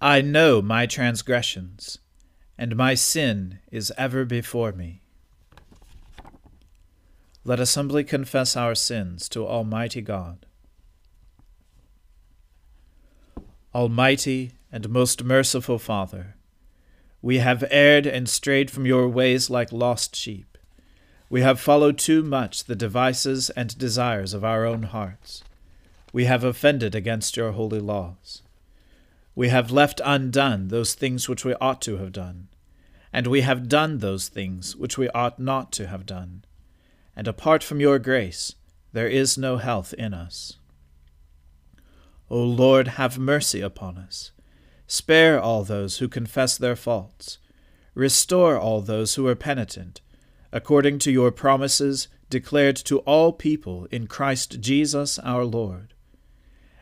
I know my transgressions, and my sin is ever before me. Let us humbly confess our sins to Almighty God. Almighty and most merciful Father, we have erred and strayed from your ways like lost sheep. We have followed too much the devices and desires of our own hearts. We have offended against your holy laws. We have left undone those things which we ought to have done, and we have done those things which we ought not to have done. And apart from your grace, there is no health in us. O Lord, have mercy upon us. Spare all those who confess their faults. Restore all those who are penitent according to your promises declared to all people in Christ Jesus our Lord.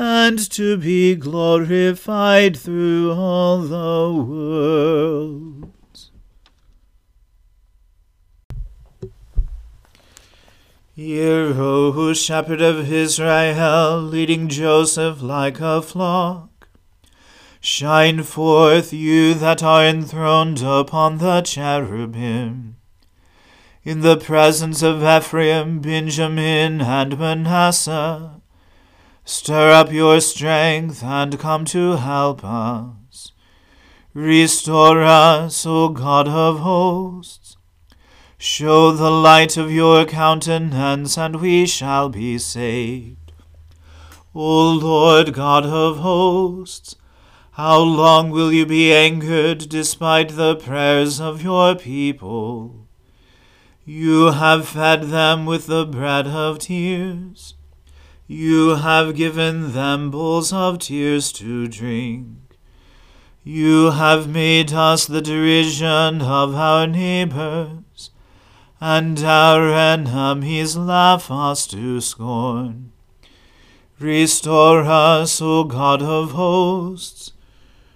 and to be glorified through all the world. Hear, O shepherd of Israel, leading Joseph like a flock. Shine forth, you that are enthroned upon the cherubim in the presence of Ephraim, Benjamin, and Manasseh. Stir up your strength and come to help us. Restore us, O God of hosts. Show the light of your countenance, and we shall be saved. O Lord God of hosts, how long will you be angered despite the prayers of your people? You have fed them with the bread of tears. You have given them bowls of tears to drink. You have made us the derision of our neighbors, and our enemies laugh us to scorn. Restore us, O God of hosts.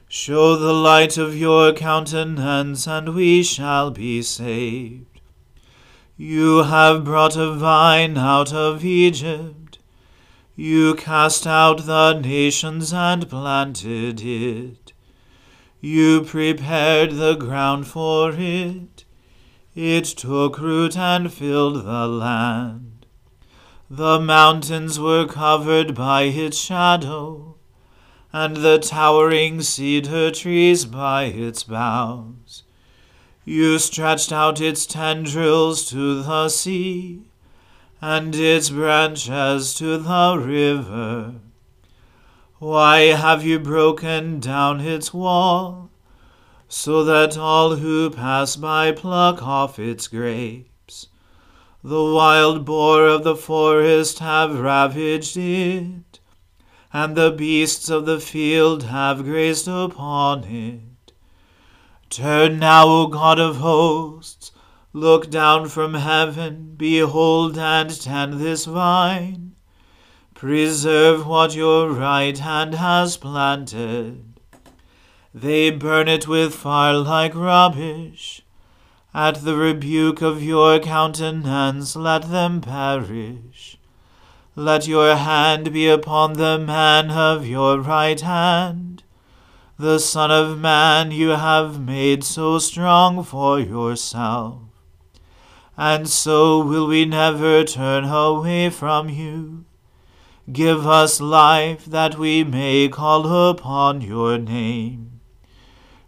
Show the light of your countenance, and we shall be saved. You have brought a vine out of Egypt. You cast out the nations and planted it. You prepared the ground for it. It took root and filled the land. The mountains were covered by its shadow, and the towering cedar trees by its boughs. You stretched out its tendrils to the sea, and its branches to the river. Why have you broken down its wall, so that all who pass by pluck off its grapes? The wild boar of the forest have ravaged it, and the beasts of the field have grazed upon it. Turn now, O God of hosts, look down from heaven, behold and tend this vine. Preserve what your right hand has planted. They burn it with fire like rubbish at the rebuke of your countenance let them perish. Let your hand be upon the man of your right hand, the Son of Man you have made so strong for yourself. And so will we never turn away from you. Give us life that we may call upon your name.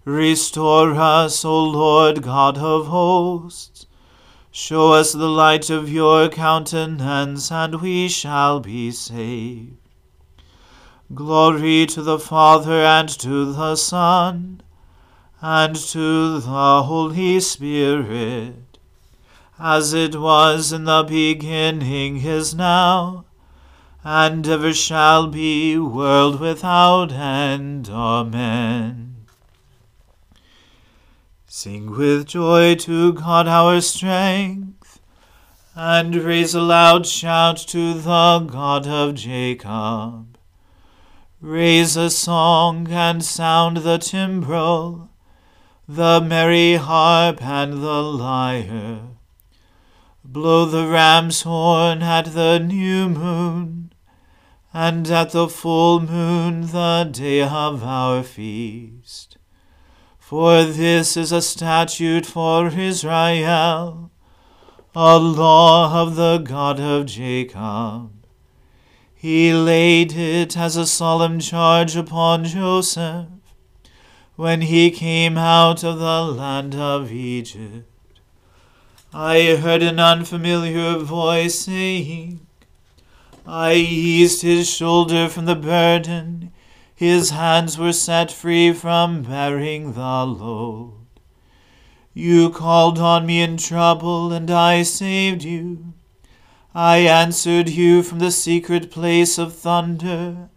Restore us, O Lord God of hosts. Show us the light of your countenance, and we shall be saved. Glory to the Father, and to the Son, and to the Holy Spirit, as it was in the beginning, is now, and ever shall be, world without end. Amen. Sing with joy to God our strength, and raise a loud shout to the God of Jacob. Raise a song and sound the timbrel, the merry harp and the lyre. Blow the ram's horn at the new moon, and at the full moon the day of our feast. For this is a statute for Israel, a law of the God of Jacob. He laid it as a solemn charge upon Joseph when he came out of the land of Egypt. I heard an unfamiliar voice saying, I eased his shoulder from the burden his hands were set free from bearing the load. You called on me in trouble, and I saved you. I answered you from the secret place of thunder,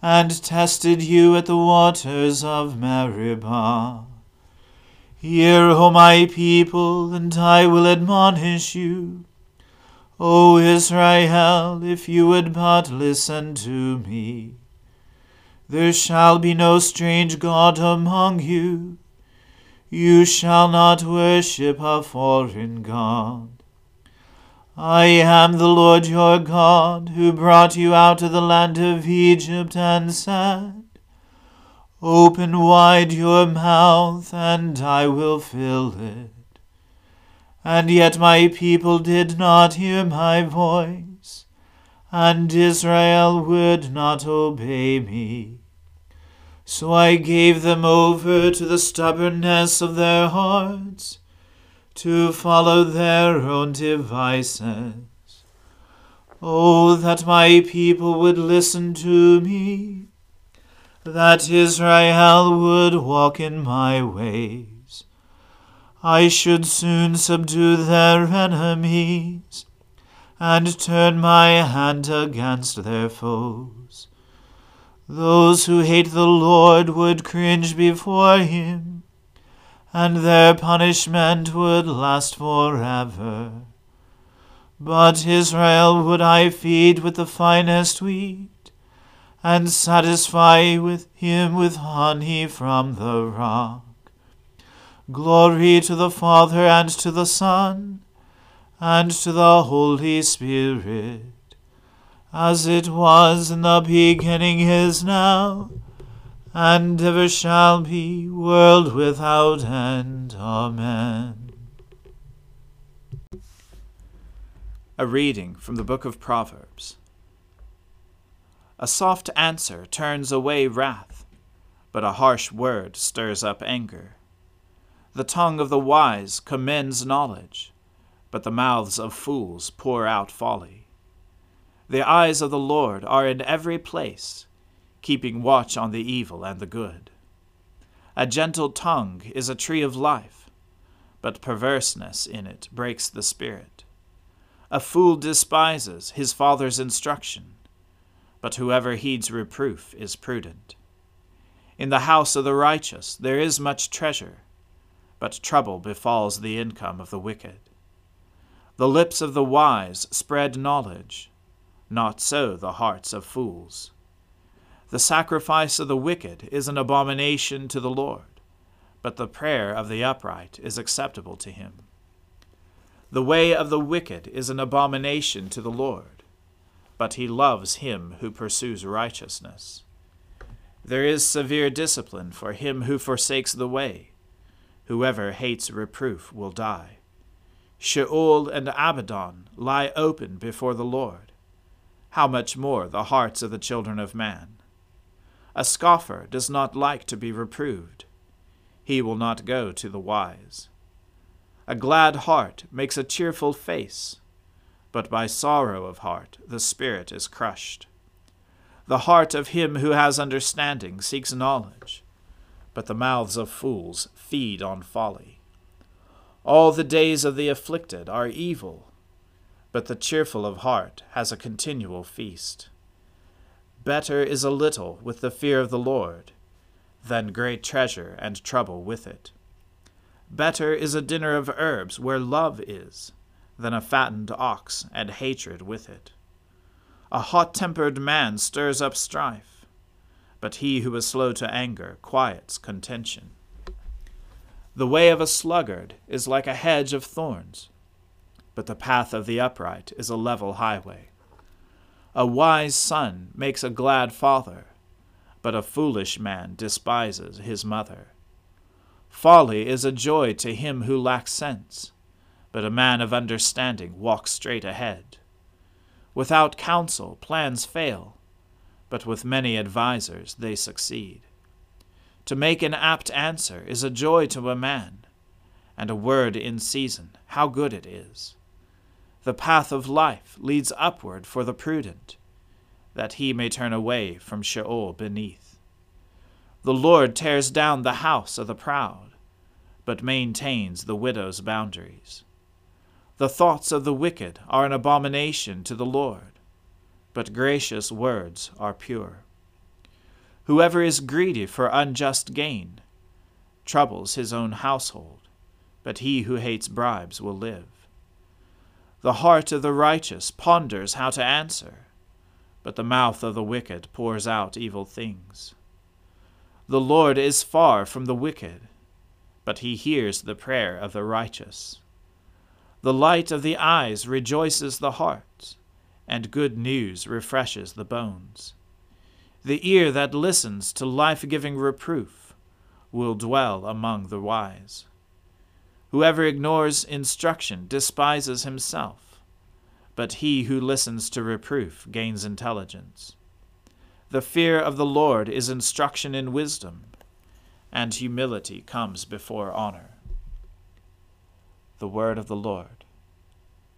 and tested you at the waters of Meribah. Hear, O my people, and I will admonish you. O Israel, if you would but listen to me. There shall be no strange God among you. You shall not worship a foreign God. I am the Lord your God, who brought you out of the land of Egypt, and said, Open wide your mouth, and I will fill it. And yet my people did not hear my voice and Israel would not obey me. So I gave them over to the stubbornness of their hearts, to follow their own devices. Oh, that my people would listen to me, that Israel would walk in my ways. I should soon subdue their enemies and turn my hand against their foes. Those who hate the Lord would cringe before him, and their punishment would last forever. But Israel would I feed with the finest wheat, and satisfy with him with honey from the rock. Glory to the Father and to the Son and to the Holy Spirit, as it was in the beginning is now, and ever shall be, world without end. Amen. A reading from the book of Proverbs. A soft answer turns away wrath, but a harsh word stirs up anger. The tongue of the wise commends knowledge, but the mouths of fools pour out folly. The eyes of the Lord are in every place, keeping watch on the evil and the good. A gentle tongue is a tree of life, but perverseness in it breaks the spirit. A fool despises his father's instruction, but whoever heeds reproof is prudent. In the house of the righteous there is much treasure but trouble befalls the income of the wicked. The lips of the wise spread knowledge, not so the hearts of fools. The sacrifice of the wicked is an abomination to the Lord, but the prayer of the upright is acceptable to him. The way of the wicked is an abomination to the Lord, but he loves him who pursues righteousness. There is severe discipline for him who forsakes the way Whoever hates reproof will die. Sheol and Abaddon lie open before the Lord. How much more the hearts of the children of man? A scoffer does not like to be reproved. He will not go to the wise. A glad heart makes a cheerful face, but by sorrow of heart the spirit is crushed. The heart of him who has understanding seeks knowledge but the mouths of fools feed on folly. All the days of the afflicted are evil, but the cheerful of heart has a continual feast. Better is a little with the fear of the Lord than great treasure and trouble with it. Better is a dinner of herbs where love is than a fattened ox and hatred with it. A hot tempered man stirs up strife but he who is slow to anger quiets contention. The way of a sluggard is like a hedge of thorns, but the path of the upright is a level highway. A wise son makes a glad father, but a foolish man despises his mother. Folly is a joy to him who lacks sense, but a man of understanding walks straight ahead. Without counsel, plans fail but with many advisers they succeed. To make an apt answer is a joy to a man, and a word in season, how good it is. The path of life leads upward for the prudent, that he may turn away from Sheol beneath. The Lord tears down the house of the proud, but maintains the widow's boundaries. The thoughts of the wicked are an abomination to the Lord but gracious words are pure. Whoever is greedy for unjust gain troubles his own household, but he who hates bribes will live. The heart of the righteous ponders how to answer, but the mouth of the wicked pours out evil things. The Lord is far from the wicked, but he hears the prayer of the righteous. The light of the eyes rejoices the heart and good news refreshes the bones. The ear that listens to life giving reproof will dwell among the wise. Whoever ignores instruction despises himself, but he who listens to reproof gains intelligence. The fear of the Lord is instruction in wisdom, and humility comes before honor. The word of the Lord.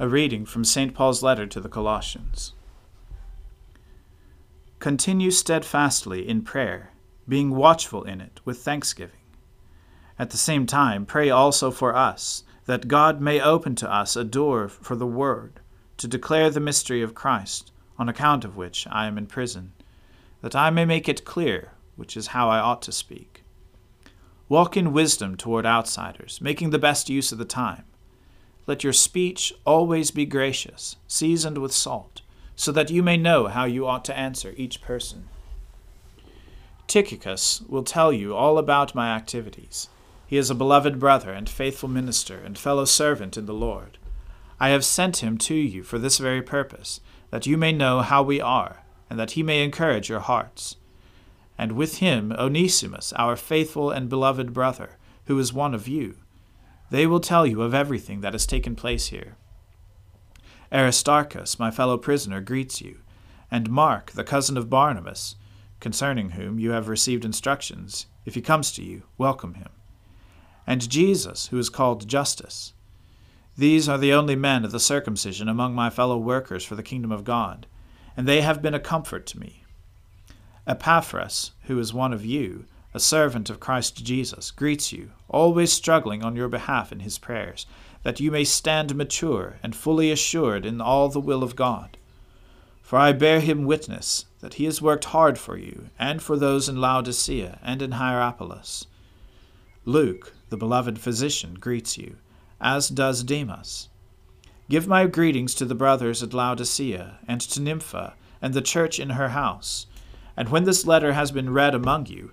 A reading from St. Paul's letter to the Colossians. Continue steadfastly in prayer, being watchful in it with thanksgiving. At the same time, pray also for us, that God may open to us a door for the word, to declare the mystery of Christ, on account of which I am in prison, that I may make it clear which is how I ought to speak. Walk in wisdom toward outsiders, making the best use of the time. Let your speech always be gracious, seasoned with salt, so that you may know how you ought to answer each person. Tychicus will tell you all about my activities. He is a beloved brother and faithful minister and fellow servant in the Lord. I have sent him to you for this very purpose, that you may know how we are, and that he may encourage your hearts and with him Onesimus, our faithful and beloved brother, who is one of you. They will tell you of everything that has taken place here. Aristarchus, my fellow prisoner, greets you, and Mark, the cousin of Barnabas, concerning whom you have received instructions. If he comes to you, welcome him. And Jesus, who is called Justus. These are the only men of the circumcision among my fellow workers for the kingdom of God, and they have been a comfort to me. Epaphras, who is one of you, a servant of Christ Jesus, greets you, always struggling on your behalf in his prayers, that you may stand mature and fully assured in all the will of God. For I bear him witness that he has worked hard for you, and for those in Laodicea and in Hierapolis. Luke, the beloved physician, greets you, as does Demas. Give my greetings to the brothers at Laodicea, and to Nympha, and the church in her house. And when this letter has been read among you,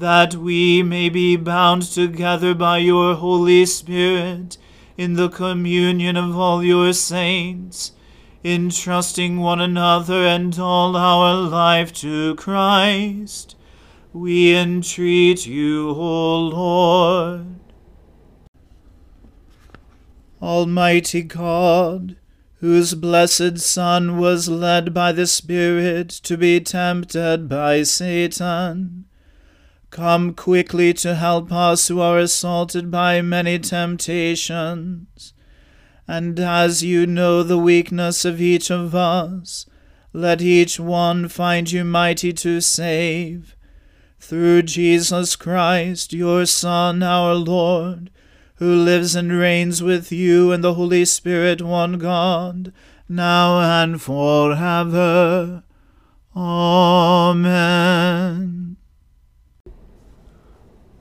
that we may be bound together by your Holy Spirit in the communion of all your saints, entrusting one another and all our life to Christ. We entreat you, O Lord. Almighty God, whose blessed Son was led by the Spirit to be tempted by Satan, come quickly to help us who are assaulted by many temptations. And as you know the weakness of each of us, let each one find you mighty to save. Through Jesus Christ, your Son, our Lord, who lives and reigns with you and the Holy Spirit, one God, now and forever. Amen.